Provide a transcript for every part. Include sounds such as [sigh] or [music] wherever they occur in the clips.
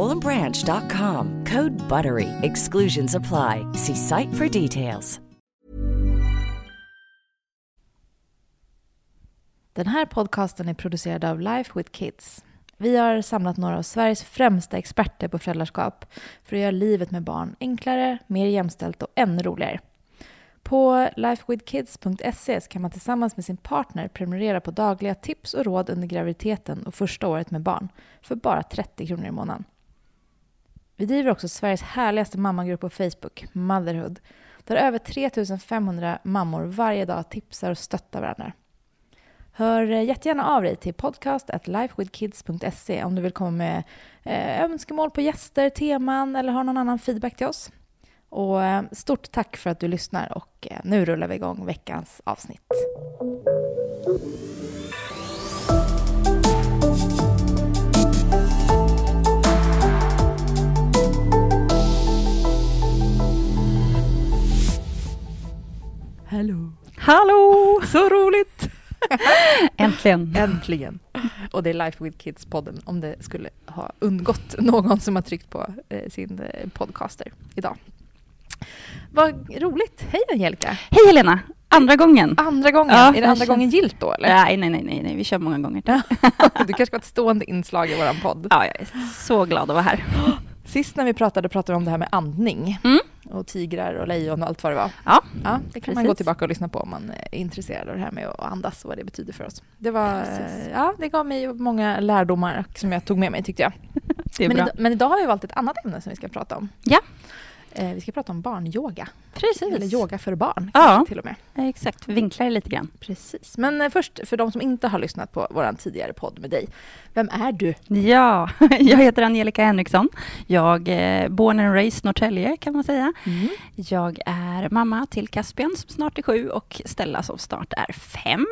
bowlandbranch.com. Code BUTTERY. Exclusions apply. See site for details. Den här podcasten är producerad av Life with Kids. Vi har samlat några av Sveriges främsta experter på föräldraskap för att göra livet med barn enklare, mer jämställt och ännu roligare. På lifewithkids.se kan man tillsammans med sin partner prenumerera på dagliga tips och råd under graviditeten och första året med barn för bara 30 kronor i månaden. Vi driver också Sveriges härligaste mammagrupp på Facebook, Motherhood, där över 3500 mammor varje dag tipsar och stöttar varandra. Hör eh, jättegärna av dig till podcast.lifewithkids.se om du vill komma med eh, önskemål på gäster, teman eller har någon annan feedback till oss. Och eh, stort tack för att du lyssnar och nu rullar vi igång veckans avsnitt. Hallå! Hallå! [laughs] Så roligt! Äntligen. Äntligen! Och det är Life with Kids-podden, om det skulle ha undgått någon som har tryckt på eh, sin eh, podcaster idag. Vad roligt! Hej Angelica! Hej Helena! Andra gången. Andra gången? Ja, är det andra gången gilt då eller? Nej, nej, nej, nej, vi kör många gånger. Ja. [laughs] Du kanske var ett stående inslag i vår podd. jag är så glad att vara här. Sist när vi pratade pratade vi om det här med andning. Mm. Och tigrar och lejon och allt vad det var. Ja, Ja, det kan man Precis. gå tillbaka och lyssna på om man är intresserad av det här med att andas och vad det betyder för oss. Det, var, Precis. ja, det gav mig många lärdomar som jag tog med mig tyckte jag. [laughs] det är Men, bra. id- men idag har vi valt ett annat ämne som vi ska prata om. Ja. Eh, vi ska prata om barnyoga. Precis. Eller yoga för barn Ja. till och med. Exakt, vinklar det lite grann. Precis. Men eh, först, för de som inte har lyssnat på vår tidigare podd med dig. Vem är du? Ja, [laughs] jag heter Angelica Henriksson. Jag är born and raised Norrtälje kan man säga. Jag är mamma till Caspian som snart är sju och Stella som snart är fem.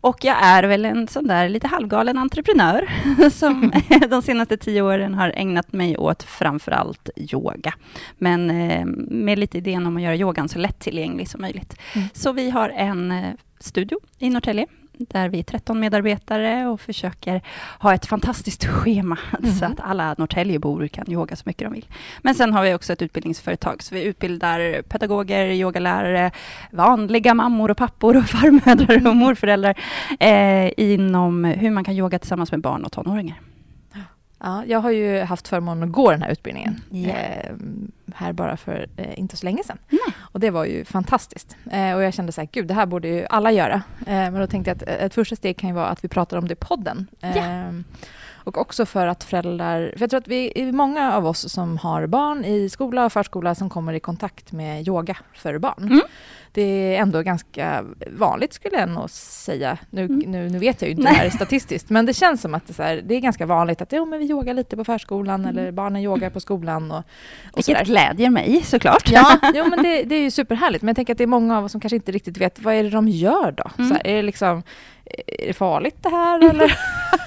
Och jag är väl en sån där lite halvgalen entreprenör [laughs] som [laughs] de senaste tio åren har ägnat mig åt framför allt yoga. Men eh, med lite idén om att göra yogan så lättillgänglig som möjligt. Mm. Så vi har en eh, studio i Norrtälje där vi är 13 medarbetare och försöker ha ett fantastiskt schema [laughs] så Mhm. att alla Norrtäljebor kan yoga så mycket de vill. Men sen har vi också ett utbildningsföretag, så vi utbildar pedagoger, yogalärare, vanliga mammor och pappor och [laughs] farmödrar och morföräldrar eh, inom hur man kan yoga tillsammans med barn och tonåringar. Ja, jag har ju haft förmånen att gå den här utbildningen. Ja. Eh, här bara för eh, inte så länge sedan. Nej. Och det var ju fantastiskt. Eh, och jag kände så här, gud, det här borde ju alla göra. Eh, men då tänkte jag att ett första steg kan ju vara att vi pratar om det i podden. Eh, Och också för att föräldrar... För jag tror att vi är många av oss som har barn i skola och förskola som kommer i kontakt med yoga för barn. Mm. Det är ändå ganska vanligt skulle jag nog säga. Nu, Mm. nu, nu vet jag ju inte Nej. det här statistiskt, men det känns som att det, är här, det är ganska vanligt att jo, men vi yogar lite på förskolan Mm. eller barnen yogar på skolan. Och, och Vilket sådär. glädjer mig såklart. Ja, [laughs] jo, men det, det är ju superhärligt. Men jag tänker att det är många av oss som kanske inte riktigt vet vad är det de gör då? Mm. Så här, är det liksom är det farligt det här eller,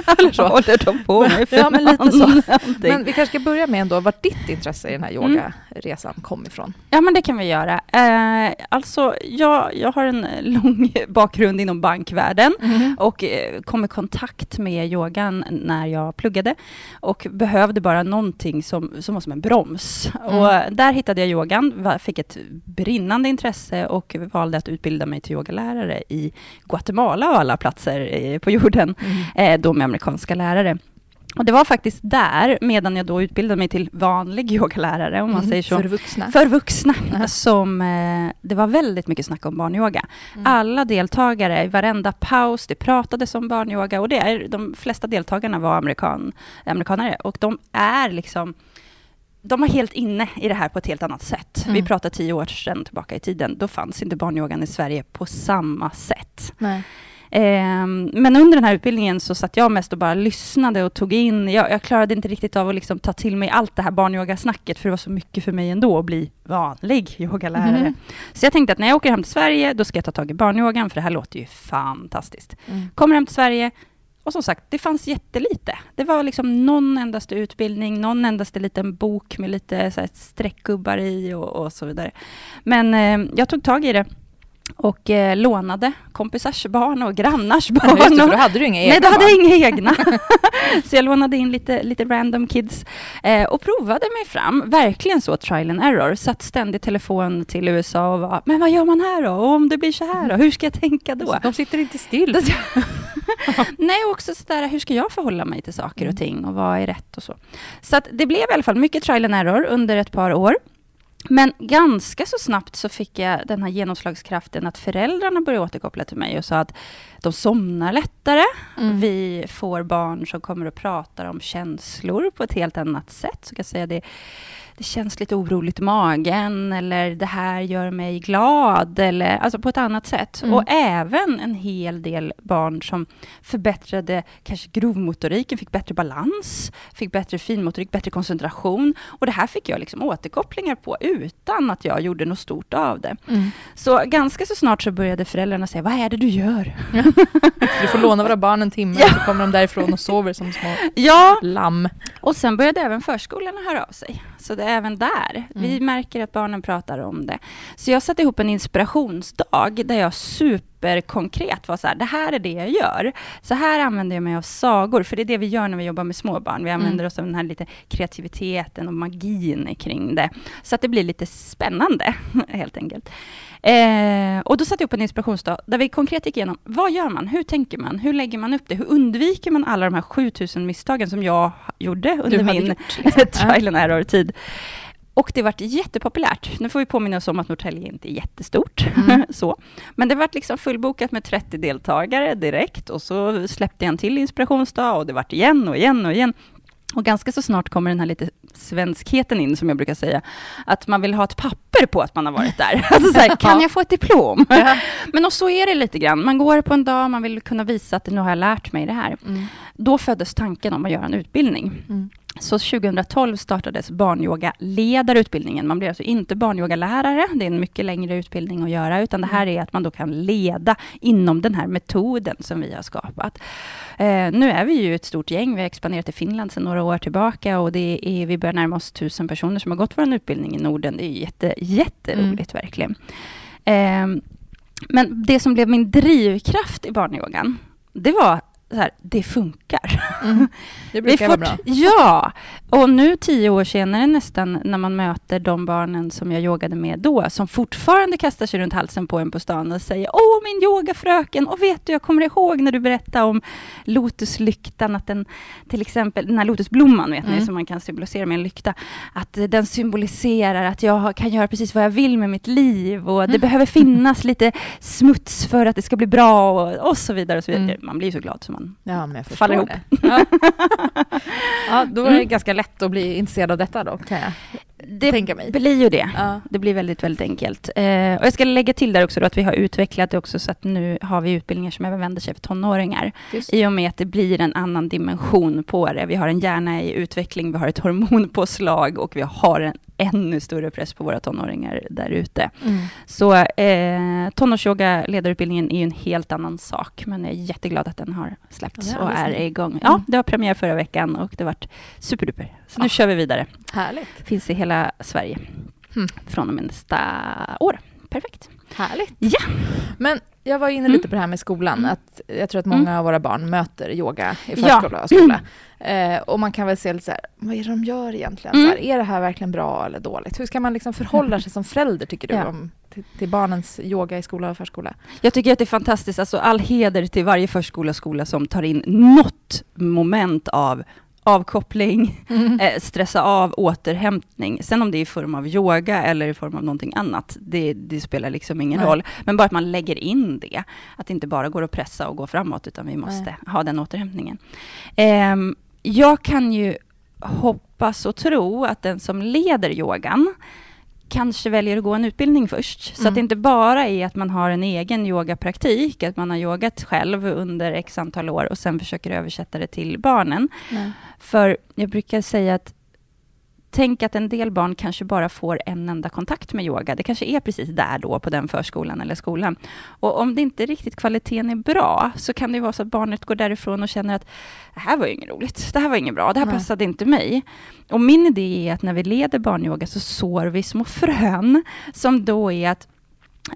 [laughs] eller så? håller de på med för Ja, men lite så. någonting? Men vi kanske ska börja med ändå vart ditt intresse i den här Mm. Yogaresan kom ifrån. Ja, men det kan vi göra. Eh, alltså, jag, jag har en lång [laughs] bakgrund inom bankvärlden och eh, kom i kontakt med yogan när jag pluggade och behövde bara någonting som, som var som en broms. Mm. Och där hittade jag yogan, fick ett brinnande intresse och valde att utbilda mig till yogalärare i Guatemala av alla platser eh, på jorden, eh, då med amerikanska lärare. Och det var faktiskt där, medan jag då utbildade mig till vanlig yogalärare, om man Mm, säger så. För vuxna. För vuxna, Ja. som eh, det var väldigt mycket snack om barnyoga. Mm. Alla deltagare, i varenda paus, det pratades om barnyoga och det är, de flesta deltagarna var amerikan, amerikanare och de är liksom de var helt inne i det här på ett helt annat sätt. Mm. Vi pratar tio år sedan tillbaka i tiden. Då fanns inte barnyogan i Sverige på samma sätt. Nej. Ehm, men under den här utbildningen så satt jag mest och bara lyssnade och tog in. Jag, jag klarade inte riktigt av att liksom ta till mig allt det här barnyogasnacket, för det var så mycket för mig ändå att bli vanlig yogalärare. Mhm. Så jag tänkte att när jag åker hem till Sverige, då ska jag ta tag i barnyogan, för det här låter ju fantastiskt. Mm. Kommer hem till Sverige, och som sagt, det fanns jättelite. Det var liksom någon endaste utbildning, någon endaste liten bok med lite så streckgubbar i och, och så vidare. Men eh, jag tog tag i det och eh, lånade kompisars barn och grannars Ja, barn. just det, för då hade du inga egna Nej, då hade jag inga egna. så jag lånade in lite, lite random kids eh, och provade mig fram. Verkligen så, trial and error. Satt ständigt telefon till USA och var, men vad gör man här då? Och om det blir så här då? Hur ska jag tänka då? De sitter inte still. [laughs] Nej, och också sådär, hur ska jag förhålla mig till saker Mm. och ting och vad är rätt och så. Så det blev i alla fall mycket trial and error under ett par år. Men ganska så snabbt så fick jag den här genomslagskraften att föräldrarna började återkoppla till mig och sa att de somnar lättare. Mm. Vi får barn som kommer och pratar om känslor på ett helt annat sätt. Så kan säga det, det känns lite oroligt i magen eller det här gör mig glad eller alltså på ett annat sätt. Mm. Och även en hel del barn som förbättrade kanske grovmotoriken, fick bättre balans, fick bättre finmotorik, bättre koncentration. Och det här fick jag liksom återkopplingar på utan att jag gjorde något stort av det. Mm. Så ganska så snart så började föräldrarna säga, vad är det du gör? [laughs] Du får låna våra barn en timme Ja. så kommer de därifrån och sover som små Ja, lamm. Och sen började även förskolorna höra av sig. Så det är även där. Vi Mm. märker att barnen pratar om det. Så jag satte ihop en inspirationsdag där jag superkonkret var så här, det här är det jag gör. Så här använder jag mig av sagor, för det är det vi gör när vi jobbar med små barn. Vi använder Mm. oss av den här lite kreativiteten och magin kring det. Så att det blir lite spännande, [laughs] helt enkelt. Eh, och då satte jag upp en inspirationsdag där vi konkret gick igenom, vad gör man? Hur tänker man? Hur lägger man upp det? Hur undviker man alla de här 7000 misstagen som jag gjorde under min gjort, [laughs] liksom. trial and error-tid? Och det vart jättepopulärt. Nu får vi påminna oss om att Norrtälje inte är jättestort. Mm. [laughs] så. Men det vart liksom fullbokat med 30 deltagare direkt och så släppte jag en till inspirationsdag och det vart igen och igen och igen. Och ganska så snart kommer den här lite svenskheten in, som jag brukar säga. Att man vill ha ett papper på att man har varit där. [laughs] Alltså så här, kan jag få ett diplom? Ja. Men och så är det lite grann. Man går på en dag, man vill kunna visa att nu har jag lärt mig det här. Mm. Då föddes tanken om att göra en utbildning. Mm. Så 2012 startades barnyogaledarutbildningen. Man blir alltså inte barnyogalärare, det är en mycket längre utbildning att göra, utan det här är att man då kan leda inom den här metoden som vi har skapat. Eh, nu är vi ju ett stort gäng, vi har expanderat till Finland sedan några år tillbaka och det är, vi börjar närma oss tusen personer som har gått vår utbildning i Norden. Det är jätte, jätteroligt verkligen. Eh, men det som blev min drivkraft i barnyogan, det var här, det funkar. Mm. Det brukar vara bra. Ja, och nu tio år senare nästan när man möter de barnen som jag yogade med då, som fortfarande kastar sig runt halsen på en på stan och säger Åh, min yogafröken! Och vet du, jag kommer ihåg när du berättade om lotuslyktan, att den till exempel, den här lotusblomman vet Mm. ni, som man kan symbolisera med en lykta, att den symboliserar att jag kan göra precis vad jag vill med mitt liv och det Mm. behöver finnas lite smuts för att det ska bli bra och, och så vidare. Och så vidare. Mm. Man blir så glad som man Ja, men Faller ihop. Ja. [laughs] ja, då är det Mm. ganska lätt att bli intresserad av detta då, kan jag Det tänka mig. blir ju det. Ja. Det blir väldigt, väldigt enkelt. Eh, och jag ska lägga till där också då att vi har utvecklat det också så att nu har vi utbildningar som även vänder sig för tonåringar. Just. I och med att det blir en annan dimension på det. Vi har en hjärna i utveckling, vi har ett hormonpåslag och vi har en ännu större press på våra tonåringar där ute. Mm. Så eh, tonårsyoga ledarutbildningen är ju en helt annan sak, men jag är jätteglad att den har släppts Ja, och det är fint. igång. Ja, Mm. det var premiär förra veckan och det vart superduper. Så nu Ja. kör vi vidare. Härligt. Finns i hela Sverige Mm. från och med nästa år. Perfekt. Härligt. Ja. Men jag var inne Mm. lite på det här med skolan. Mm. Att jag tror att många av våra barn möter yoga i Ja. förskola och skola. Eh, och man kan väl se lite så här, vad är det de gör egentligen? Mm. Så här, är det här verkligen bra eller dåligt? Hur ska man liksom förhålla sig som förälder, tycker du, Ja. om, till, till barnens yoga i skola och förskola? Jag tycker att det är fantastiskt, alltså all heder till varje förskola och skola som tar in något moment av avkoppling, eh, stressa av, återhämtning. Sen om det är i form av yoga eller i form av någonting annat, det, det spelar liksom ingen Nej. roll. Men bara att man lägger in det, att det inte bara går att pressa och gå framåt, utan vi måste Nej. ha den återhämtningen. Ehm, jag kan ju hoppas och tro att den som leder yogan kanske väljer att gå en utbildning först. Så Mm. att det inte bara är att man har en egen yogapraktik, att man har yogat själv under x antal år och sen försöker översätta det till barnen. Nej. För jag brukar säga att Tänk att en del barn kanske bara får en enda kontakt med yoga. Det kanske är precis där då, på den förskolan eller skolan. Och om det inte riktigt kvaliteten är bra, så kan det vara så att barnet går därifrån och känner att det här var ju inget roligt, det här var inget bra, det här Nej. passade inte mig. Och min idé är att när vi leder barnyoga så sår vi små frön, som då är att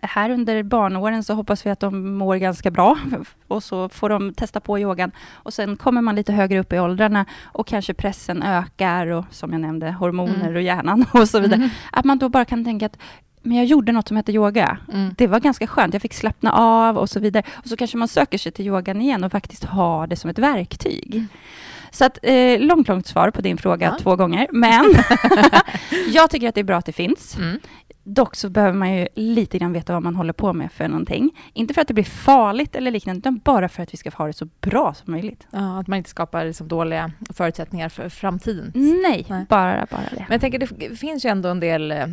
här under barnåren så hoppas vi att de mår ganska bra [laughs] och så får de testa på yogan. Och sen kommer man lite högre upp i åldrarna och kanske pressen ökar och som jag nämnde hormoner Mm. och hjärnan [laughs] och så vidare. Mm. Att man då bara kan tänka att men jag gjorde något som heter yoga. Mm. Det var ganska skönt, jag fick slappna av och så vidare. Och så kanske man söker sig till yogan igen och faktiskt har det som ett verktyg. Så att, eh, långt, långt svar på din fråga Ja. två gånger. Men [laughs] jag tycker att det är bra att det finns. Mm. Dock så behöver man ju lite grann veta vad man håller på med för någonting. Inte för att det blir farligt eller liknande, utan bara för att vi ska ha det så bra som möjligt. Ja, att man inte skapar liksom dåliga förutsättningar för framtiden. Nej, Nej. bara, bara det. Men jag tänker, det finns ju ändå en del eh,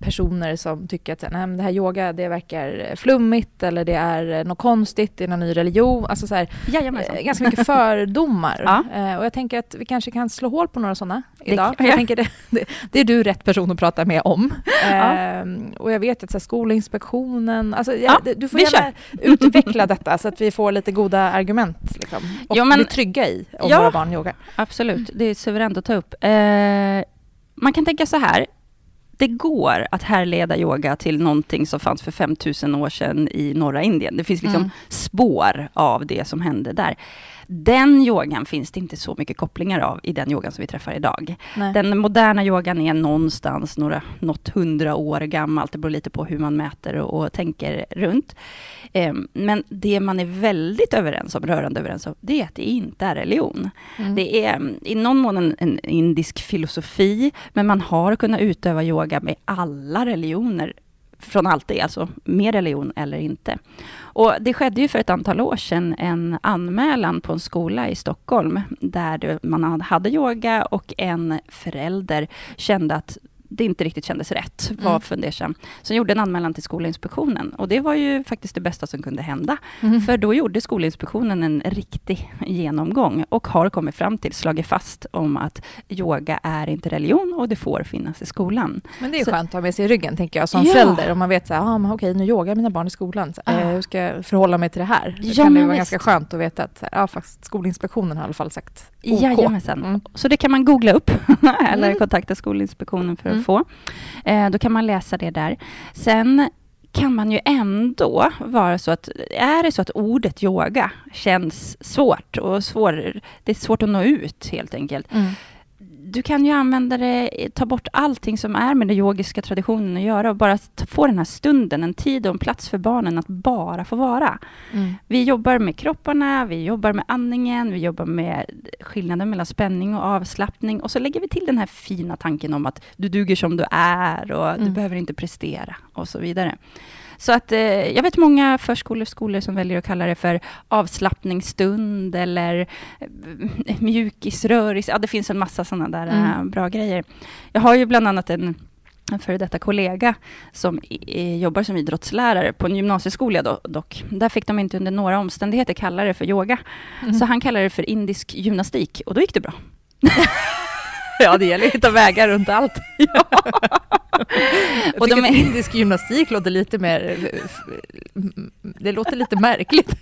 personer som tycker att nej, det här yoga, det verkar flummigt eller det är eh, något konstigt, det är någon ny religion. Alltså så här, Jajamensan. eh, ganska mycket fördomar. [laughs] Ja. Eh, och jag tänker att vi kanske kan slå hål på några sådana Det idag. vi jag tänker det, det, det är du rätt person att prata med om. Ja. Eh, och jag vet att så här, Skolinspektionen, alltså, Ja, du får gärna [laughs] utveckla detta så att vi får lite goda argument liksom, och Jo, men- blir trygga i om våra barn yogar. Absolut, det är suveränt att ta upp. Eh, man kan tänka så här. Det går att härleda yoga till någonting som fanns för 5000 år sedan i norra Indien. Det finns liksom Mm. spår av det som hände där. Den yogan finns det inte så mycket kopplingar av i den yogan som vi träffar idag. Nej. Den moderna yogan är någonstans några, något hundra år gammalt. Det beror lite på hur man mäter och, och tänker runt. Eh, men det man är väldigt överens om, rörande överens om, det är att det inte är religion. Mm. Det är mm, i någon mån en, en indisk filosofi, men man har kunnat utöva yoga med alla religioner från alltid, alltså med religion eller inte. Och det skedde ju för ett antal år sedan en anmälan på en skola i Stockholm, där man hade yoga och en förälder kände att det inte riktigt kändes rätt, var Mm. fundersam. Så gjorde en anmälan till Skolinspektionen. Och det var ju faktiskt det bästa som kunde hända. Mm. För då gjorde Skolinspektionen en riktig genomgång och har kommit fram till, slagit fast om att yoga är inte religion och det får finnas i skolan. Men det är Så- skönt att ha med sig i ryggen, tänker jag, som Ja. förälder. Om man vet så här, ah, men okej, nu yogar mina barn i skolan. Så, eh, Ah. hur ska jag förhålla mig till det här? Då Ja, kan det vara visst. ganska skönt att veta att ja, fast Skolinspektionen har i alla fall sagt OK. Jajamensan. Mm. Så det kan man googla upp [laughs] eller Mm. kontakta Skolinspektionen för att Mm. få. Eh, då kan man läsa det där. Sen kan man ju ändå vara så att, är det så att ordet yoga känns svårt och svår, det är svårt att nå ut helt enkelt. Mm. Du kan ju använda det, ta bort allting som är med den yogiska traditionen att göra och bara få den här stunden, en tid och en plats för barnen att bara få vara. Mm. Vi jobbar med kropparna, vi jobbar med andningen, vi jobbar med skillnaden mellan spänning och avslappning och så lägger vi till den här fina tanken om att du duger som du är och du Mm. behöver inte prestera och så vidare. Så att eh, jag vet många förskolor och skolor som väljer att kalla det för avslappningsstund eller eh, mjukisröris. Ja, det finns en massa sådana där Mm. eh, bra grejer. Jag har ju bland annat en en före detta kollega som i, jobbar som idrottslärare på en gymnasieskola dock. Där fick de inte under några omständigheter kalla det för yoga. Mm. Så han kallade det för indisk gymnastik och då gick det bra. [laughs] [laughs] Ja, det gäller att hitta vägar runt allt. [laughs] [laughs] Jag Och de är- indisk gymnastik låter lite mer... Det låter lite märkligt,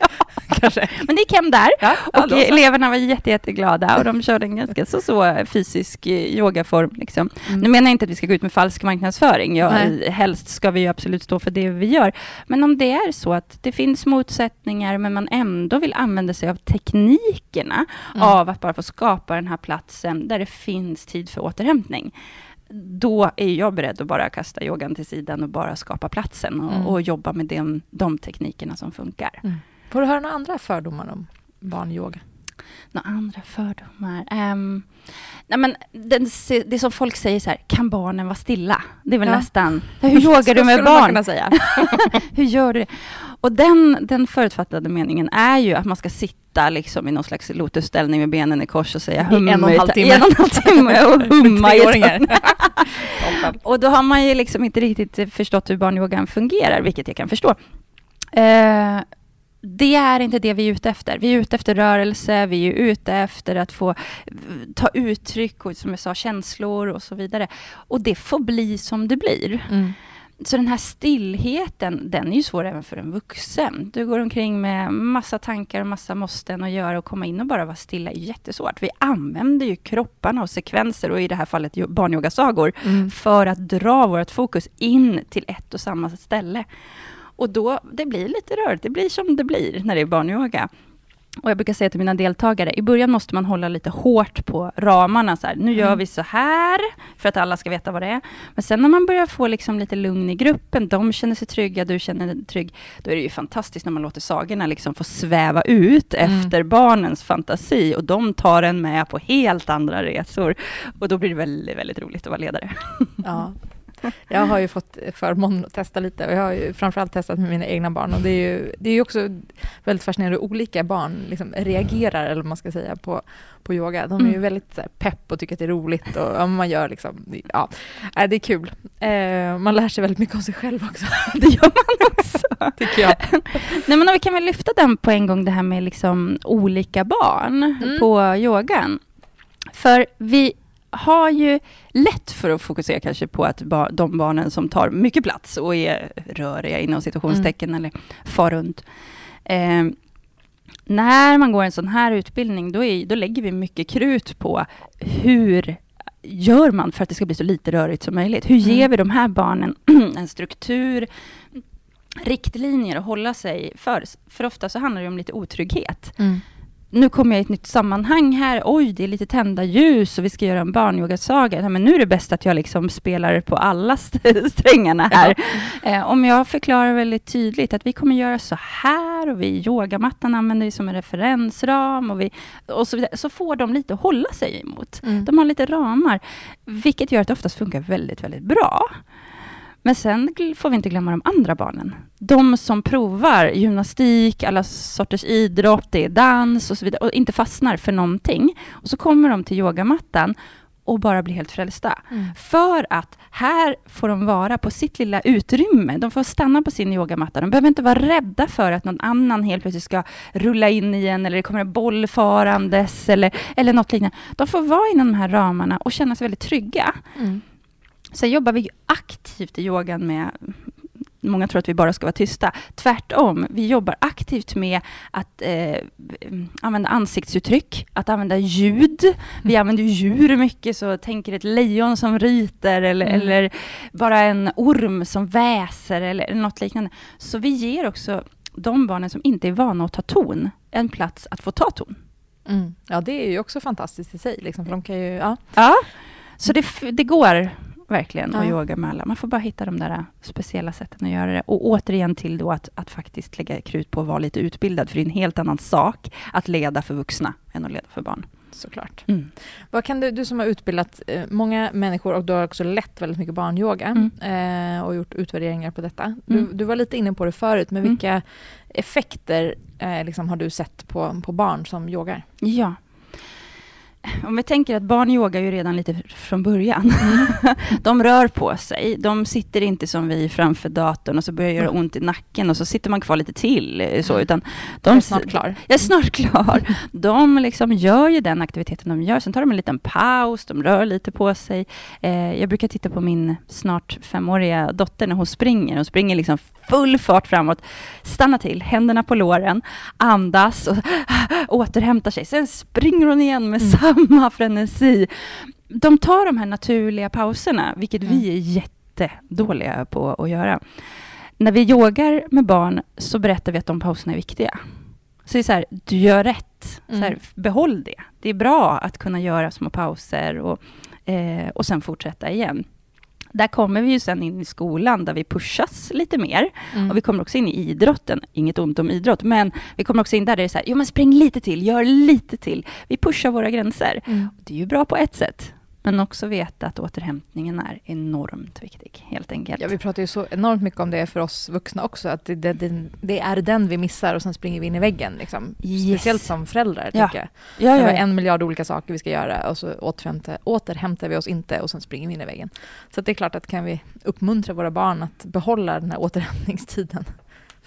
kanske. Men det gick hem där Ja, och eleverna var jätte, jätteglada och de körde en ganska så, så fysisk eh, yogaform. Liksom. Mm. Nu menar jag inte att vi ska gå ut med falsk marknadsföring. Jag, Nej. helst ska vi ju absolut stå för det vi gör. Men om det är så att det finns motsättningar men man ändå vill använda sig av teknikerna Mm. av att bara få skapa den här platsen där det finns tid för återhämtning. Då är jag beredd att bara kasta yogan till sidan och bara skapa platsen och, Mm. och jobba med de, de teknikerna som funkar. Får du höra några andra fördomar om barnyoga? Några andra fördomar? Um, nej men, den, det som folk säger så här, kan barnen vara stilla? Det är väl ja. nästan, [laughs] hur yogar du med barn? Säga. [laughs] [laughs] hur gör du det? Och den, den förutfattade meningen är ju att man ska sitta liksom i någon slags lotusställning med benen i kors och säga hum I en och en halv timme. En och en halv timme och [laughs] humma i [laughs] Och då har man ju liksom inte riktigt förstått hur barnyogan fungerar, vilket jag kan förstå. Eh, det är inte det vi är ute efter. Vi är ute efter rörelse, vi är ute efter att få ta uttryck och som jag sa, känslor och så vidare. Och det får bli som det blir. Mm. Så den här stillheten, den är ju svår även för en vuxen. Du går omkring med massa tankar och massa måsten att göra och komma in och bara vara stilla är jättesvårt. Vi använder ju kropparna och sekvenser och i det här fallet barnyogasagor mm. för att dra vårt fokus in till ett och samma ställe. Och då, det blir lite rörigt, det blir som det blir när det är barnyoga. Och jag brukar säga till mina deltagare, i början måste man hålla lite hårt på ramarna. Så här, nu gör mm. vi så här, för att alla ska veta vad det är. Men sen när man börjar få liksom lite lugn i gruppen, de känner sig trygga, du känner dig trygg, då är det ju fantastiskt när man låter sagorna liksom få sväva ut mm. efter barnens fantasi, och de tar en med på helt andra resor. Och då blir det väldigt, väldigt roligt att vara ledare. Ja, [laughs] [laughs] Jag har ju fått förmånen att testa lite och jag har ju framförallt testat med mina egna barn och det är ju det är också väldigt fascinerande hur olika barn liksom reagerar, eller vad man ska säga, på, på yoga. De är ju mm. väldigt här, pepp och tycker att det är roligt och ja, man gör liksom, ja, det är kul. Eh, man lär sig väldigt mycket om sig själv också. [laughs] Det gör man också, tycker jag. [laughs] Nej men vi kan väl lyfta den på en gång, det här med liksom olika barn mm. på yogan. För vi har ju lätt för att fokusera kanske på att bar, de barnen som tar mycket plats och är röriga inom citationstecken mm. eller far runt. Eh, när man går en sån här utbildning, då, är, då lägger vi mycket krut på hur gör man för att det ska bli så lite rörigt som möjligt? Hur ger mm. vi de här barnen [clears throat] en struktur, riktlinjer att hålla sig för? För ofta så handlar det om lite otrygghet. Mm nu kommer jag i ett nytt sammanhang här. Oj, det är lite tända ljus och vi ska göra en barnyogasaga. Ja, men nu är det bäst att jag liksom spelar på alla [laughs] strängarna här. Ja. Eh, om jag förklarar väldigt tydligt att vi kommer göra så här och vi yogamattan använder vi som en referensram och, vi, och så vidare, så får de lite att hålla sig emot. Mm. De har lite ramar, vilket gör att det oftast funkar väldigt, väldigt bra. Men sen får vi inte glömma de andra barnen. De som provar gymnastik, alla sorters idrott, det är dans och så vidare och inte fastnar för någonting. Och så kommer de till yogamattan och bara blir helt frälsta. Mm. För att här får de vara på sitt lilla utrymme. De får stanna på sin yogamatta. De behöver inte vara rädda för att någon annan helt plötsligt ska rulla in igen eller det kommer en boll farandes eller, eller något liknande. De får vara inom de här ramarna och känna sig väldigt trygga. Mm. Sen jobbar vi aktivt i yogan med Många tror att vi bara ska vara tysta. Tvärtom, vi jobbar aktivt med att eh, använda ansiktsuttryck, att använda ljud. Vi mm. använder djur mycket, så tänker ett lejon som ryter eller, mm. eller bara en orm som väser eller något liknande. Så vi ger också de barnen som inte är vana att ta ton, en plats att få ta ton. Mm. Ja, det är ju också fantastiskt i sig. Liksom, för de kan ju, ja. ja, så det, det går verkligen ja. och yoga med alla. Man får bara hitta de där speciella sätten att göra det. Och återigen till då att, att faktiskt lägga krut på att vara lite utbildad, för det är en helt annan sak att leda för vuxna än att leda för barn. Såklart. Mm. Vad kan du, du som har utbildat eh, många människor och du har också lett väldigt mycket barnyoga mm. eh, och gjort utvärderingar på detta. Du, mm. du, var lite inne på det förut, men mm. vilka effekter eh, liksom har du sett på, på barn som yogar? Ja, om vi tänker att barn yogar ju redan lite från början. Mm. [laughs] de rör på sig. De sitter inte som vi framför datorn och så börjar det göra ont i nacken och så sitter man kvar lite till. Eh, så, mm. utan de, jag är snart klar. Jag är snart klar. De liksom gör ju den aktiviteten de gör. Sen tar de en liten paus, de rör lite på sig. Eh, jag brukar titta på min snart femåriga dotter när hon springer. Hon springer liksom full fart framåt, stanna till, händerna på låren, andas och [laughs] återhämtar sig. Sen springer hon igen med mm. Samma [laughs] frenesi. De tar de här naturliga pauserna, vilket mm. vi är jättedåliga på att göra. När vi yogar med barn så berättar vi att de pauserna är viktiga. Så det är så här, du gör rätt. Mm. Så här, mm. behåll det. Det är bra att kunna göra små pauser och, eh, och sen fortsätta igen Där kommer vi ju sen in i skolan där vi pushas lite mer. Mm. Och vi kommer också in i idrotten. Inget ont om idrott, men vi kommer också in där det är så här, jo men spring lite till, gör lite till. Vi pushar våra gränser. Mm. Det är ju bra på ett sätt, men också veta att återhämtningen är enormt viktig, helt enkelt. Ja, vi pratar ju så enormt mycket om det för oss vuxna också, att det, det, det, det är den vi missar och sen springer vi in i väggen. Liksom. Yes. Speciellt som föräldrar, Ja. tycker jag. ja, ja, ja. en miljard olika saker vi ska göra och så återhämtar, återhämtar vi oss inte och sen springer vi in i väggen. Så det är klart att kan vi uppmuntra våra barn att behålla den här återhämtningstiden.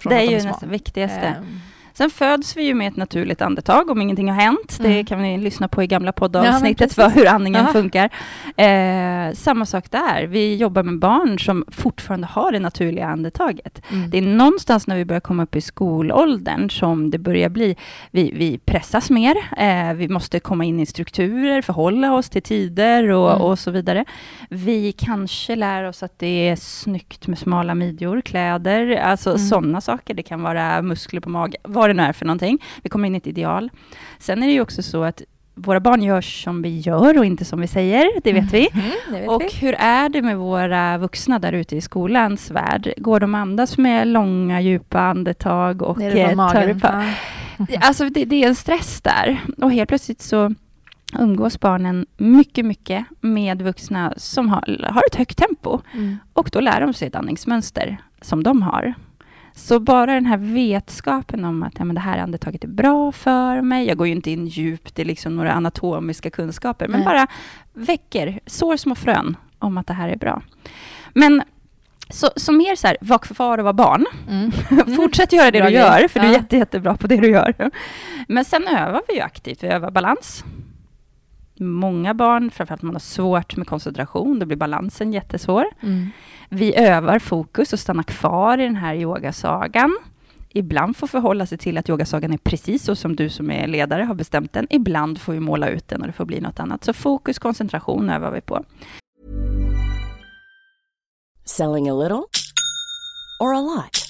Det är ju nästan viktigaste. Ehm, Sen föds vi ju med ett naturligt andetag om ingenting har hänt. Det Mm. kan ni lyssna på i gamla Ja, poddavsnittet men för hur andningen Ja. funkar. Eh, samma sak där. Vi jobbar med barn som fortfarande har det naturliga andetaget. mm. Det är någonstans när vi börjar komma upp i skolåldern som det börjar bli, vi, vi pressas mer, eh, vi måste komma in i strukturer, förhålla oss till tider och, Mm. och så vidare. Vi kanske lär oss att det är snyggt med smala midjor, kläder, alltså Mm. sådana saker. Det kan vara muskler på magen, vad det nu är för någonting. Vi kommer in i ett ideal. Sen är det ju också så att våra barn gör som vi gör och inte som vi säger, det vet vi. Mm, det vet Och vi. hur är det med våra vuxna där ute i skolans värld? Går de andas med långa, djupa andetag och eh, tar på- Alltså det, det är en stress där. Och helt plötsligt så umgås barnen mycket, mycket med vuxna som har, har ett högt tempo. Mm. Och då lär de sig ett andningsmönster som de har. Så bara den här vetskapen om att ja, men det här andetaget är bra för mig. Jag går ju inte in djupt i liksom några anatomiska kunskaper, men Nej. bara väcker, sår små frön om att det här är bra. Men så, så mer så här, var kvar och var barn. Mm. [laughs] Fortsätt göra det Bra du gör, för du är Ja. jätte, jättebra på det du gör. Men sen övar vi ju aktivt. Vi övar balans. Många barn, framförallt man har svårt med koncentration, då blir balansen jättesvår. Mm. Vi övar fokus och stannar kvar i den här yogasagan. Ibland får förhålla sig till att yogasagan är precis så som du som är ledare har bestämt den. Ibland får vi måla ut den och det får bli något annat. Så fokus, koncentration övar vi på. Selling a little or a lot?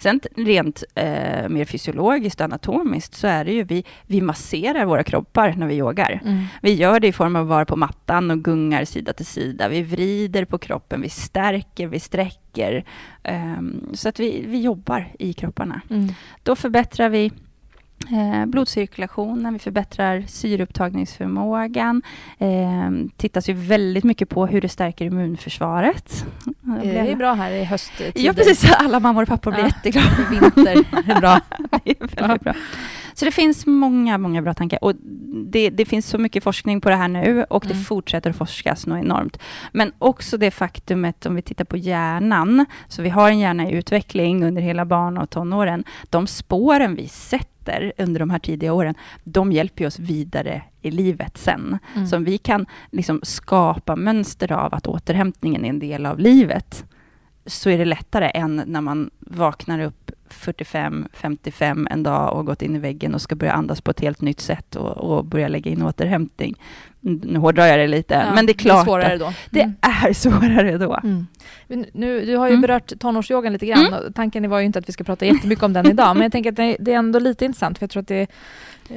Sen rent eh, mer fysiologiskt och anatomiskt så är det ju vi, vi masserar våra kroppar när vi yogar. Mm. Vi gör det i form av att vara på mattan och gungar sida till sida. Vi vrider på kroppen, vi stärker, vi sträcker. ehm, så att vi, vi jobbar i kropparna. Mm. Då förbättrar vi eh, blodcirkulationen, vi förbättrar syreupptagningsförmågan. Eh, tittas ju väldigt mycket på hur det stärker immunförsvaret. Det är bra här i hösttider. Ja, precis. Alla mammor och pappor blir Ja. jätteglada. I vinter är det bra. [laughs] det är väldigt bra. Så det finns många, många bra tankar. Och det, det finns så mycket forskning på det här nu och det Mm. fortsätter att forskas något enormt. Men också det faktumet, om vi tittar på hjärnan, så vi har en hjärna i utveckling under hela barn och tonåren. De spåren vi sätter under de här tidiga åren, de hjälper oss vidare i livet sen. Mm. Så vi kan liksom skapa mönster av att återhämtningen är en del av livet, så är det lättare än när man vaknar upp 45, 55 en dag och gått in i väggen och ska börja andas på ett helt nytt sätt och, och börja lägga in återhämtning. Nu hårdrar jag det lite, Ja, men det är klart svårare att då. det Mm. är svårare då. Mm. Nu, du har ju Mm. berört tonårsyogan lite grann. och Tanken var ju inte att vi ska prata jättemycket om den [laughs] idag, men jag tänker att det det är ändå lite intressant, för jag tror att det,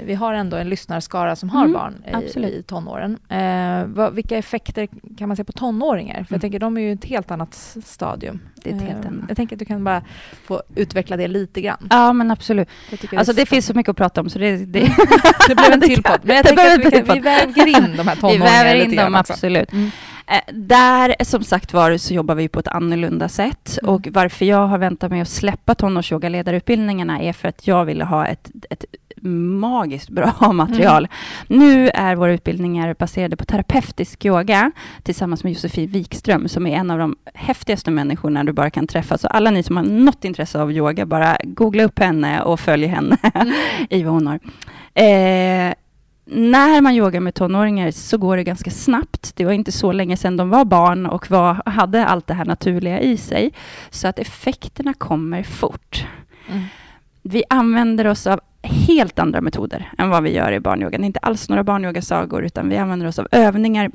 vi har ändå en lyssnarskara som har Mm, barn i, i tonåren. Eh, vad, vilka effekter kan man se på tonåringar? För jag Mm. tänker, de är ju ett helt annat stadium. Det är ett helt Eh, annat. Jag tänker att du kan bara få utveckla det lite grann. Ja, men absolut. Alltså är det finns så mycket att prata om, så det... det [laughs] det blev en [laughs] till podd. Men jag Det tänker att vi, vi väger in de här Vi tonåringarna väver in dem, också. absolut. Mm. Eh, Där, som sagt var, så jobbar vi på ett annorlunda sätt. Mm. Och varför jag har väntat med att släppa tonårsyogaledarutbildningarna är för att jag ville ha ett, ett magiskt bra [laughs] material. Nu är våra utbildningar baserade på terapeutisk yoga tillsammans med Josefin Wikström som är en av de häftigaste människorna du bara kan träffa. Så alla ni som har något intresse av yoga, bara googla upp henne och följ henne [laughs] i vad hon har. Eh, när man yogar med tonåringar så går det ganska snabbt. Det var inte så länge sedan de var barn och var, hade allt det här naturliga i sig. Så att effekterna kommer fort. Mm. Vi använder oss av helt andra metoder än vad vi gör i barnyogan. Det är inte alls några barnyogasagor, utan vi använder oss av övningar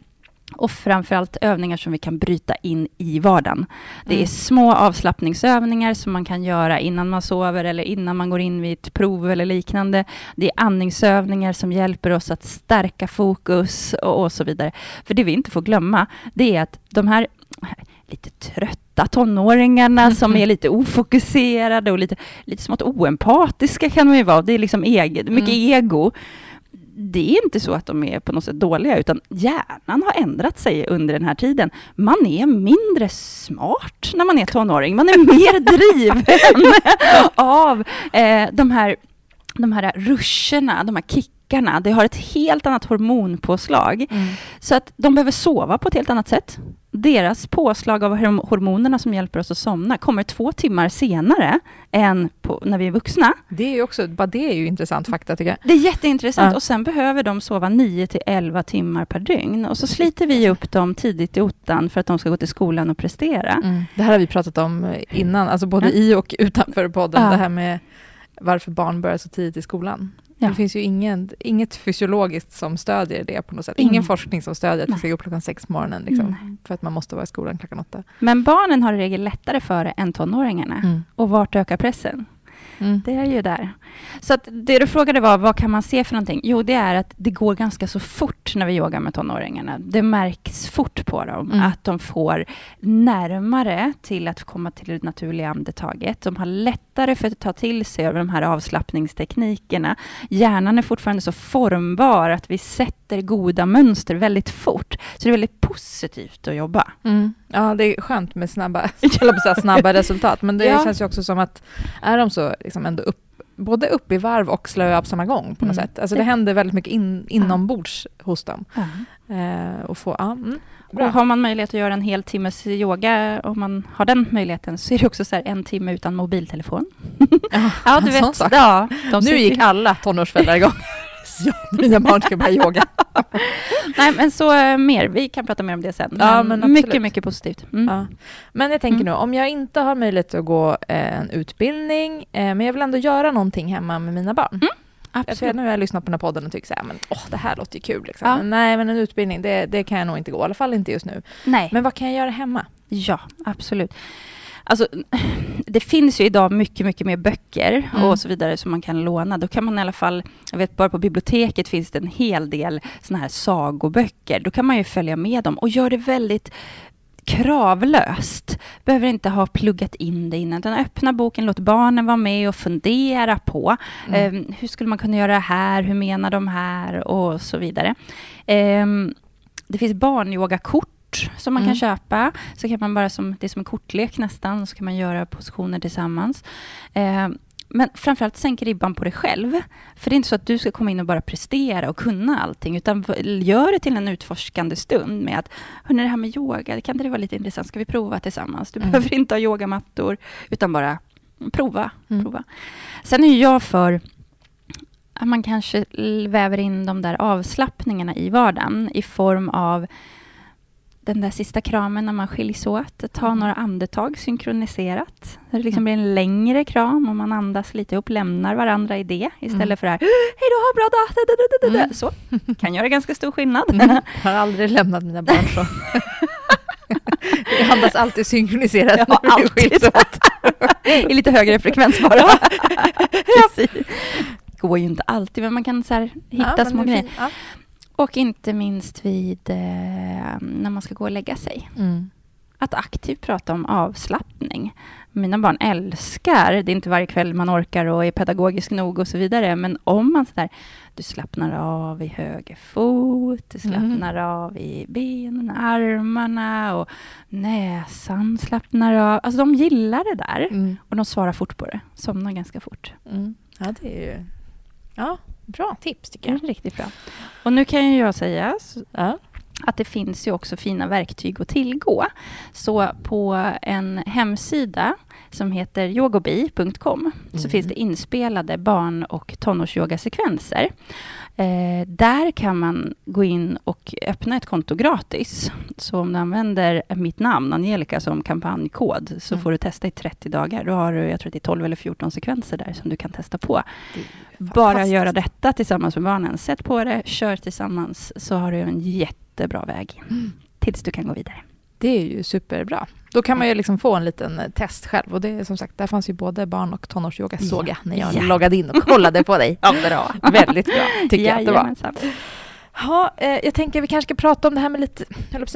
och framförallt övningar som vi kan bryta in i vardagen. Det är Mm. små avslappningsövningar som man kan göra innan man sover eller innan man går in vid ett prov eller liknande. Det är andningsövningar som hjälper oss att stärka fokus och, och så vidare. För det vi inte får glömma, det är att de här lite trötta tonåringarna [laughs] som är lite ofokuserade och lite, lite smått oempatiska kan de ju vara. Det är liksom egen, mycket Mm. ego. Det är inte så att de är på något sätt dåliga, utan hjärnan har ändrat sig under den här tiden. Man är mindre smart när man är tonåring. Man är mer [laughs] driven av eh, de här de här ruscherna, de här kickarna, det har ett helt annat hormonpåslag. Mm. Så att de behöver sova på ett helt annat sätt. Deras påslag av horm- hormonerna som hjälper oss att somna kommer två timmar senare än på, när vi är vuxna. Det är ju också, bara det är ju intressant fakta tycker jag. Det är jätteintressant. Ja. Och sen behöver de sova 9 till 11 timmar per dygn. Och så sliter vi upp dem tidigt i ottan för att de ska gå till skolan och prestera. Det här har vi pratat om innan, alltså både Ja. i och utanför podden, Ja. det här med varför barn börjar så tidigt i skolan. Ja. Det finns ju ingen, inget fysiologiskt som stödjer det på något sätt. Ingen Ingen. forskning som stödjer att vi ska gå upp klockan sex på morgonen, liksom, för att man måste vara i skolan klockan åtta. Men barnen har i regel lättare för det än tonåringarna. Och vart ökar pressen? Mm. Det är ju där. Så att det du frågade var, vad kan man se för någonting? Jo, det är att det går ganska så fort när vi yogar med tonåringarna. Det märks fort på dem Mm. att de får närmare till att komma till det naturliga andetaget. De har lättare för att ta till sig av de här avslappningsteknikerna. Hjärnan är fortfarande så formbar att vi sätter goda mönster väldigt fort. Så det är väldigt positivt att jobba. Mm. Ja, det är skönt med snabba, [laughs] snabba [laughs] resultat, men det Ja. känns ju också som att är de så liksom ändå upp, både upp i varv och slöa på samma gång på något Mm. sätt. Alltså det händer väldigt mycket in, inombords hos dem. Eh, och få, ja, mm. Och har man möjlighet att göra en hel timmes yoga, om man har den möjligheten, så är det också så en timme utan mobiltelefon. Ja, [laughs] Ja, du vet. Ja, nu gick alla tonårsföräldrar igång. [laughs] ja, mina barn ska börja yoga. [laughs] Nej, men så eh, mer. Vi kan prata mer om det sen. Ja, men absolut. mycket, mycket posipositivt. Mm. Ja. Men jag tänker Mm. nu, om jag inte har möjlighet att gå eh, en utbildning, eh, men jag vill ändå göra någonting hemma med mina barn. Tror Absolut. nu har jag lyssnat på den här podden och tycker så här, men åh, det här låter ju kul. Liksom. Ja. Men nej, men en utbildning, det, det kan jag nog inte gå. I alla fall inte just nu. Nej, Men vad kan jag göra hemma? ja, absolut. Alltså, [clears throat] det finns ju idag mycket, mycket mer böcker Mm. och så vidare som man kan låna. Då kan man i alla fall, jag vet bara på biblioteket finns det en hel del såna här sagoböcker. Då kan man ju följa med dem och göra det väldigt kravlöst. Behöver inte ha pluggat in det innan, utan öppna boken, låt barnen vara med och fundera på Mm. eh, hur skulle man kunna göra det här, hur menar de här och så vidare. Eh, det finns barnyogakort som man Mm. kan köpa. Så kan man bara som, det är som en kortlek nästan, så kan man göra positioner tillsammans. Eh, men framförallt sänk ribban på dig själv. För det är inte så att du ska komma in och bara prestera och kunna allting, utan gör det till en utforskande stund med att, hörni, det här med yoga, kan inte det vara lite intressant? Ska vi prova tillsammans? Du mm. behöver inte ha yogamattor, utan bara prova. Mm. prova. Sen är jag för att man kanske väver in de där avslappningarna i vardagen i form av den där sista kramen när man skiljs åt. Ta mm. några andetag synkroniserat. Det liksom blir en längre kram och man andas lite ihop, lämnar varandra i det istället mm. för det här Hej då, bra dag! Mm. Så, kan göra ganska stor skillnad. Mm. Jag har aldrig lämnat mina barn så. [laughs] Vi andas alltid synkroniserat ja, när vi skiljs åt. [laughs] I lite högre frekvens bara. [laughs] Precis. Det går ju inte alltid, men man kan så hitta ja, små grejer. Ja. Och inte minst vid eh, när man ska gå och lägga sig. Mm. Att aktivt prata om avslappning. Mina barn älskar, det är inte varje kväll man orkar och är pedagogisk nog och så vidare, men om man sådär, du slappnar av i höger fot, du mm. slappnar mm. av i benen, armarna och näsan slappnar av. Alltså de gillar det där mm. och de svarar fort på det, somnar ganska fort. Mm. Ja, det är ju... Ja, Bra tips, tycker jag. riktigt bra. Och nu kan ju jag säga ja. att det finns ju också fina verktyg att tillgå. Så på en hemsida som heter yogobi.com mm. så finns det inspelade barn och tonårsyogasekvenser. Eh, där kan man gå in och öppna ett konto gratis. Så om du använder mitt namn, Angelica, som kampanjkod, så mm. får du testa i 30 dagar. Då har du, jag tror det är 12 eller 14 sekvenser där som du kan testa på. Bara göra detta tillsammans med barnen. Sätt på det, kör tillsammans, så har du en jättebra väg mm. tills du kan gå vidare. Det är ju superbra. Då kan man ju liksom få en liten eh, test själv. Och det är som sagt, där fanns ju både barn och tonårsyoga, såg jag, när jag ja. loggade in och kollade på dig. [laughs] ja, bra. Väldigt bra, tycker jag att det var. Ja, eh, jag tänker vi kanske ska prata om det här med lite...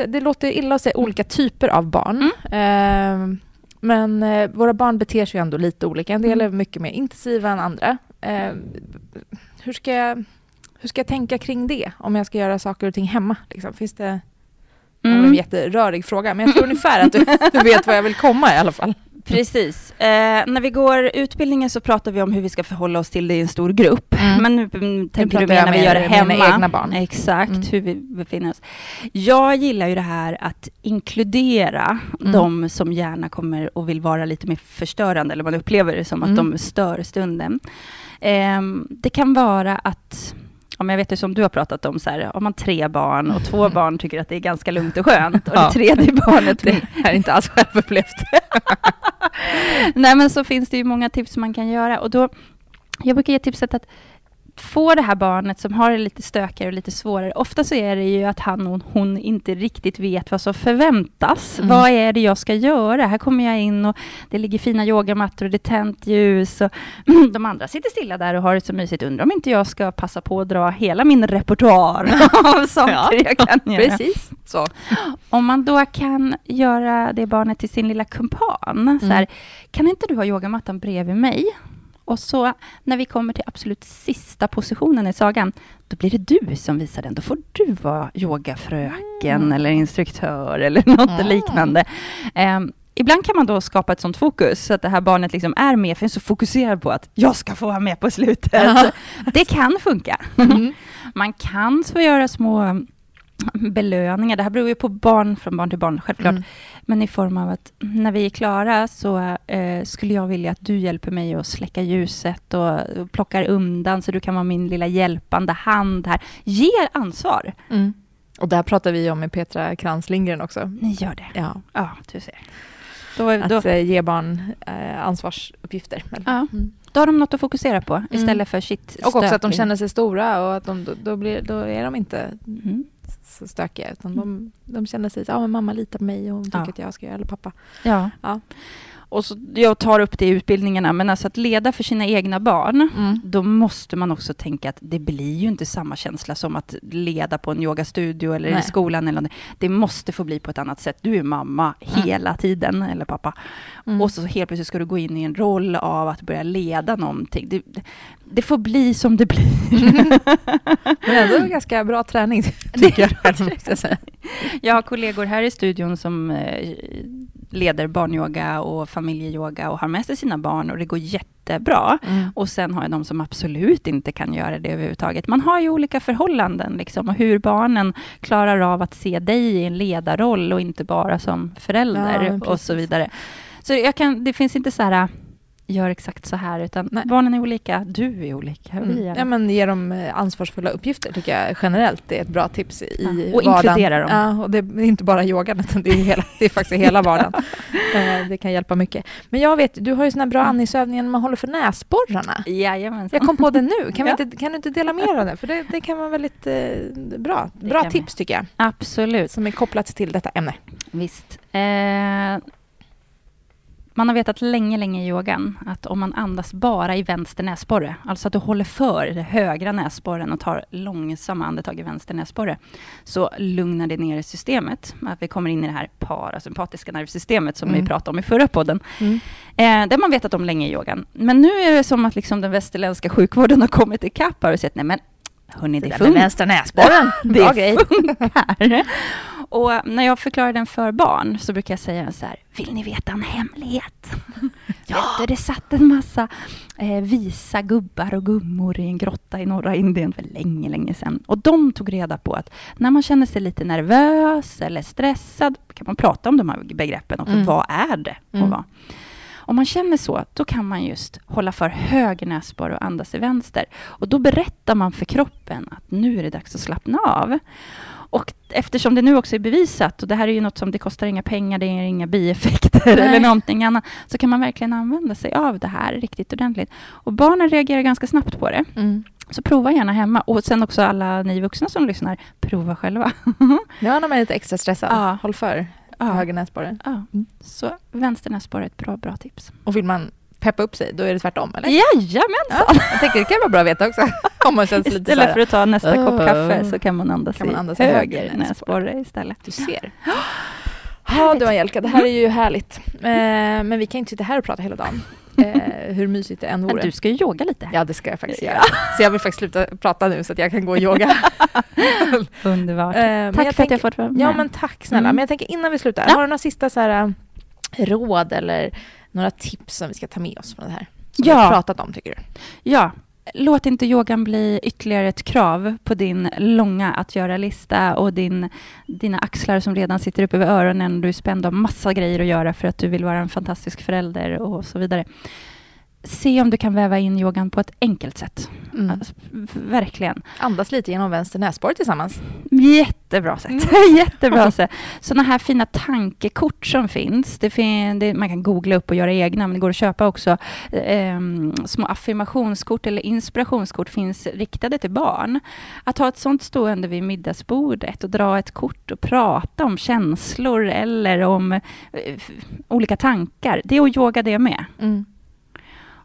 Det låter illa att säga olika typer av barn. Mm. Eh, men eh, våra barn beter sig ändå lite olika. En del mm. är mycket mer intensiva än andra. Eh, hur, ska jag, hur ska jag tänka kring det om jag ska göra saker och ting hemma? Liksom? Finns det Mm. Det var en jätterörig fråga, men jag tror ungefär att du, [laughs] du vet var jag vill komma i alla fall. Precis. Eh, när vi går utbildningen så pratar vi om hur vi ska förhålla oss till det i en stor grupp. Mm. Men nu mm, tänker du mer när vi gör det hemma. egna barn. Exakt, mm. hur vi befinner oss. Jag gillar ju det här att inkludera mm. de som gärna kommer och vill vara lite mer förstörande, eller man upplever det som att mm. de stör stunden. Eh, det kan vara att om jag vet ju som du har pratat om, så här, har man tre barn och två mm. barn tycker att det är ganska lugnt och skönt och ja. [laughs] det tredje barnet... Det är inte alls självupplevt. [laughs] Nej, men så finns det ju många tips man kan göra och då, jag brukar ge tipset att få det här barnet som har det lite stökigare och lite svårare. Ofta så är det ju att han och hon inte riktigt vet vad som förväntas. Mm. Vad är det jag ska göra? Här kommer jag in och det ligger fina yogamattor och det är tänt ljus. Och [clears throat] de andra sitter stilla där och har det så mysigt. Undrar om inte jag ska passa på att dra hela min repertoar [laughs] av saker ja, jag kan göra. Precis. Så. Om man då kan göra det barnet till sin lilla kumpan. Mm. Så här, kan inte du ha yogamattan bredvid mig? Och så när vi kommer till absolut sista positionen i sagan, då blir det du som visar den. Då får du vara yogafröken mm. eller instruktör eller [laughs] något mm. liknande. Um, ibland kan man då skapa ett sånt fokus, så att det här barnet liksom är med, för är så fokuserad på att jag ska få vara med på slutet. det kan funka. Mm. [laughs] man kan få göra små [laughs] belöningar. Det här beror ju på barn från barn till barn, självklart. Mm. Men i form av att när vi är klara så eh, skulle jag vilja att du hjälper mig att släcka ljuset och, och plockar undan så du kan vara min lilla hjälpande hand här. Ge ansvar. Mm. Och det här pratar vi om med Petra Krantz Lindgren också. Ni gör det? Ja. Ja, du ser. Då, då... Att eh, ge barn eh, ansvarsuppgifter. Ja. Mm. Då har de något att fokusera på istället mm. för sitt Och också att de känner sig stora och att de, då, blir, då är de inte mm så stökiga, utan de, mm. de känner sig så men mamma litar på mig och hon tycker ja. att jag ska göra, eller pappa. Ja. ja. Och så, jag tar upp det i utbildningarna, men alltså att leda för sina egna barn, mm. då måste man också tänka att det blir ju inte samma känsla som att leda på en yogastudio eller Nej. i skolan. Eller det måste få bli på ett annat sätt. Du är mamma mm. hela tiden, eller pappa. Mm. Och så helt plötsligt ska du gå in i en roll av att börja leda någonting. Det, det får bli som det blir. [laughs] men ändå en ganska bra träning, [laughs] tycker jag. [laughs] jag har kollegor här i studion som eh, leder barnyoga och familjeyoga och har med sig sina barn och det går jättebra. Mm. Och sen har jag de som absolut inte kan göra det överhuvudtaget. Man har ju olika förhållanden liksom, och hur barnen klarar av att se dig i en ledarroll och inte bara som förälder Ja, och så vidare. Så jag kan, det finns inte så här, gör exakt så här, utan Nej. barnen är olika, du är olika, vi Mm. är Ja, men ge dem eh, ansvarsfulla uppgifter tycker jag generellt det är ett bra tips i Ja, och vardagen. inkludera dem. Ja, och det är inte bara yogan, utan det är, hela, det är faktiskt hela vardagen. [laughs] Eh, det kan hjälpa mycket. Men jag vet, du har ju såna bra andningsövningar när man håller för näsborrarna. Jajamensan. Jag kom på det nu. Kan, vi [laughs] Ja. inte, kan du inte dela mer av det? För det, det kan vara väldigt eh, bra. Bra vi. tips tycker jag, Absolut. som är kopplat till detta ämne. Visst. Eh, man har vetat länge, länge i yogan att om man andas bara i vänster näsborre, alltså att du håller för den högra näsborren och tar långsamma andetag i vänster näsborre, så lugnar det ner systemet. Att vi kommer in i det här parasympatiska nervsystemet som Mm. vi pratade om i förra podden. Mm. Eh, det har man vetat om länge i yogan. Men nu är det som att liksom den västerländska sjukvården har kommit ikapp här och sett, nej men hörni, det, med funkar. vänster näsborren. [laughs] Bra det grej. funkar. [laughs] Och när jag förklarar den för barn så brukar jag säga så här, vill ni veta en hemlighet? [laughs] ja. det satt en massa eh, visa gubbar och gummor i en grotta i norra Indien för länge, länge sedan. Och de tog reda på att när man känner sig lite nervös eller stressad kan man prata om de här begreppen också. Mm. Vad är det? Och Mm. vad? Om man känner så, då kan man just hålla för höger näsborre och andas i vänster. Och då berättar man för kroppen att nu är det dags att slappna av. Och eftersom det nu också är bevisat, och det här är ju något som det kostar inga pengar, det är inga bieffekter Nej. eller någonting annat, så kan man verkligen använda sig av det här riktigt ordentligt. Och barnen reagerar ganska snabbt på det. Mm. Så prova gärna hemma. Och sen också alla ni vuxna som lyssnar, prova själva. Ja, när man är lite extra stressad. Ja. Håll för ja. höger näsborre. Ja. Så vänster näsborre är ett bra, bra tips. Och vill man peppa upp sig, då är det tvärtom, eller? Jajamensan! Ja, jag tänker det kan vara bra att veta också. [laughs] Om man känns lite Istället här, för att ta nästa kopp "Åh." kaffe så kan man andas Kan man andas i höger näsborre. istället. Du ser. [gasps] Ja du Angelica, det här är ju härligt. Eh, men vi kan inte sitta här och prata hela dagen. [laughs] Eh, hur mysigt det än vore. du ska ju yoga lite. Ja, det ska jag faktiskt göra. Så jag vill faktiskt sluta prata nu så att jag kan gå och yoga. [laughs] Underbart. Eh, Tack jag för att tänker- jag fått vara med. Ja, men tack snälla. Mm. Men jag tänker innan vi slutar, Ja. har du några sista så här, eh, råd eller några tips som vi ska ta med oss från det här? Som Ja. vi har pratat om, tycker du? Ja, låt inte yogan bli ytterligare ett krav på din långa att göra-lista och din, dina axlar som redan sitter upp över öronen. Du är spänd av massa grejer att göra för att du vill vara en fantastisk förälder och så vidare. Se om du kan väva in yogan på ett enkelt sätt. Mm. Alltså, verkligen. Andas lite genom vänster näsborre tillsammans. Jättebra sätt. Mm. [laughs] Jättebra sätt. Sådana här fina tankekort som finns. Det fin- det, man kan googla upp och göra egna, men det går att köpa också. Ehm, små affirmationskort eller inspirationskort finns riktade till barn. Att ha ett sånt stående vid middagsbordet och dra ett kort och prata om känslor eller om eh, olika tankar. Det är att yoga det med. Mm.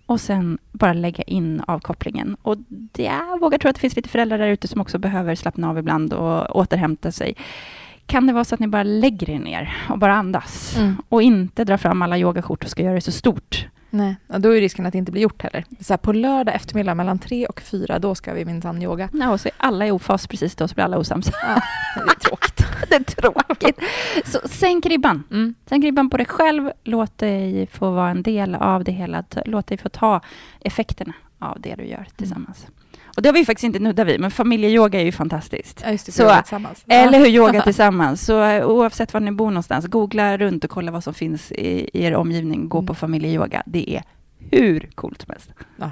Och sen bara lägga in avkopplingen. Och det, jag vågar tro att det finns lite föräldrar där ute som också behöver slappna av ibland och återhämta sig. Kan det vara så att ni bara lägger er ner och bara andas? Mm. Och inte drar fram alla yogakort och ska göra det så stort. Nej, ja, då är risken att det inte blir gjort heller. Så här, på lördag eftermiddag mellan tre och fyra, då ska vi minsann yoga. Ja, och så är alla i ofas precis då, så blir alla osams. Ja, det är tråkigt. [laughs] det är tråkigt. Så sänk ribban. Mm. Sänk ribban på dig själv. Låt dig få vara en del av det hela. Låt dig få ta effekterna av det du gör tillsammans. Och det har vi faktiskt inte nuddat vid, men familjeyoga är ju fantastiskt. Ja, det, Så. Eller hur, yoga [laughs] tillsammans. Så eh, oavsett var ni bor någonstans, googla runt och kolla vad som finns i, i er omgivning. Gå Mm. på familjeyoga. Det är hur coolt som helst. Ja.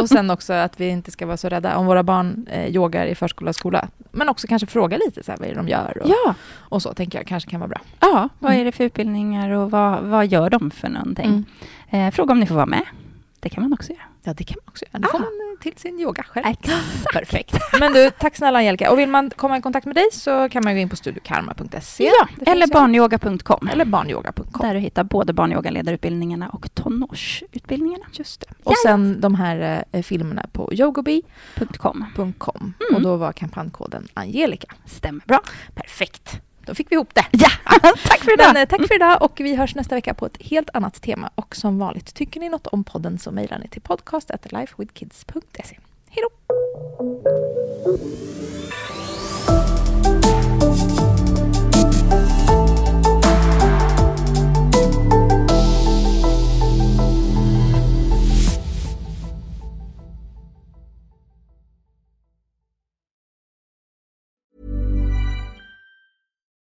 Och sen också att vi inte ska vara så rädda om våra barn eh, yogar i förskola och skola. Men också kanske fråga lite så här, vad är det de gör och, Ja, och så tänker jag kanske kan vara bra. ja vad Mm. är det för utbildningar och vad, vad gör de för någonting? Mm. Eh, fråga om ni får vara med. Det kan man också göra. Ja, det kan man också göra. Då får Ah. man eh, till sin yoga själv. Exakt. Perfekt. [laughs] Men du, tack snälla Angelica. Och vill man komma i kontakt med dig så kan man gå in på studiokarma.se. Ja, eller barnyoga.com. eller barnyoga.com. Där du hittar både barnyoga-ledarutbildningarna och tonårsutbildningarna. Just det. Och sen de här eh, filmerna på yogobi.com. .com. Och då var kampankoden Angelica. Stämmer bra. Perfekt. Då fick vi ihop det. Ja, [laughs] tack för idag. Men, eh, tack för idag och vi hörs nästa vecka på ett helt annat tema. Och som vanligt, tycker ni något om podden så mejlar ni till podcast.lifewithkids.se. Hej då!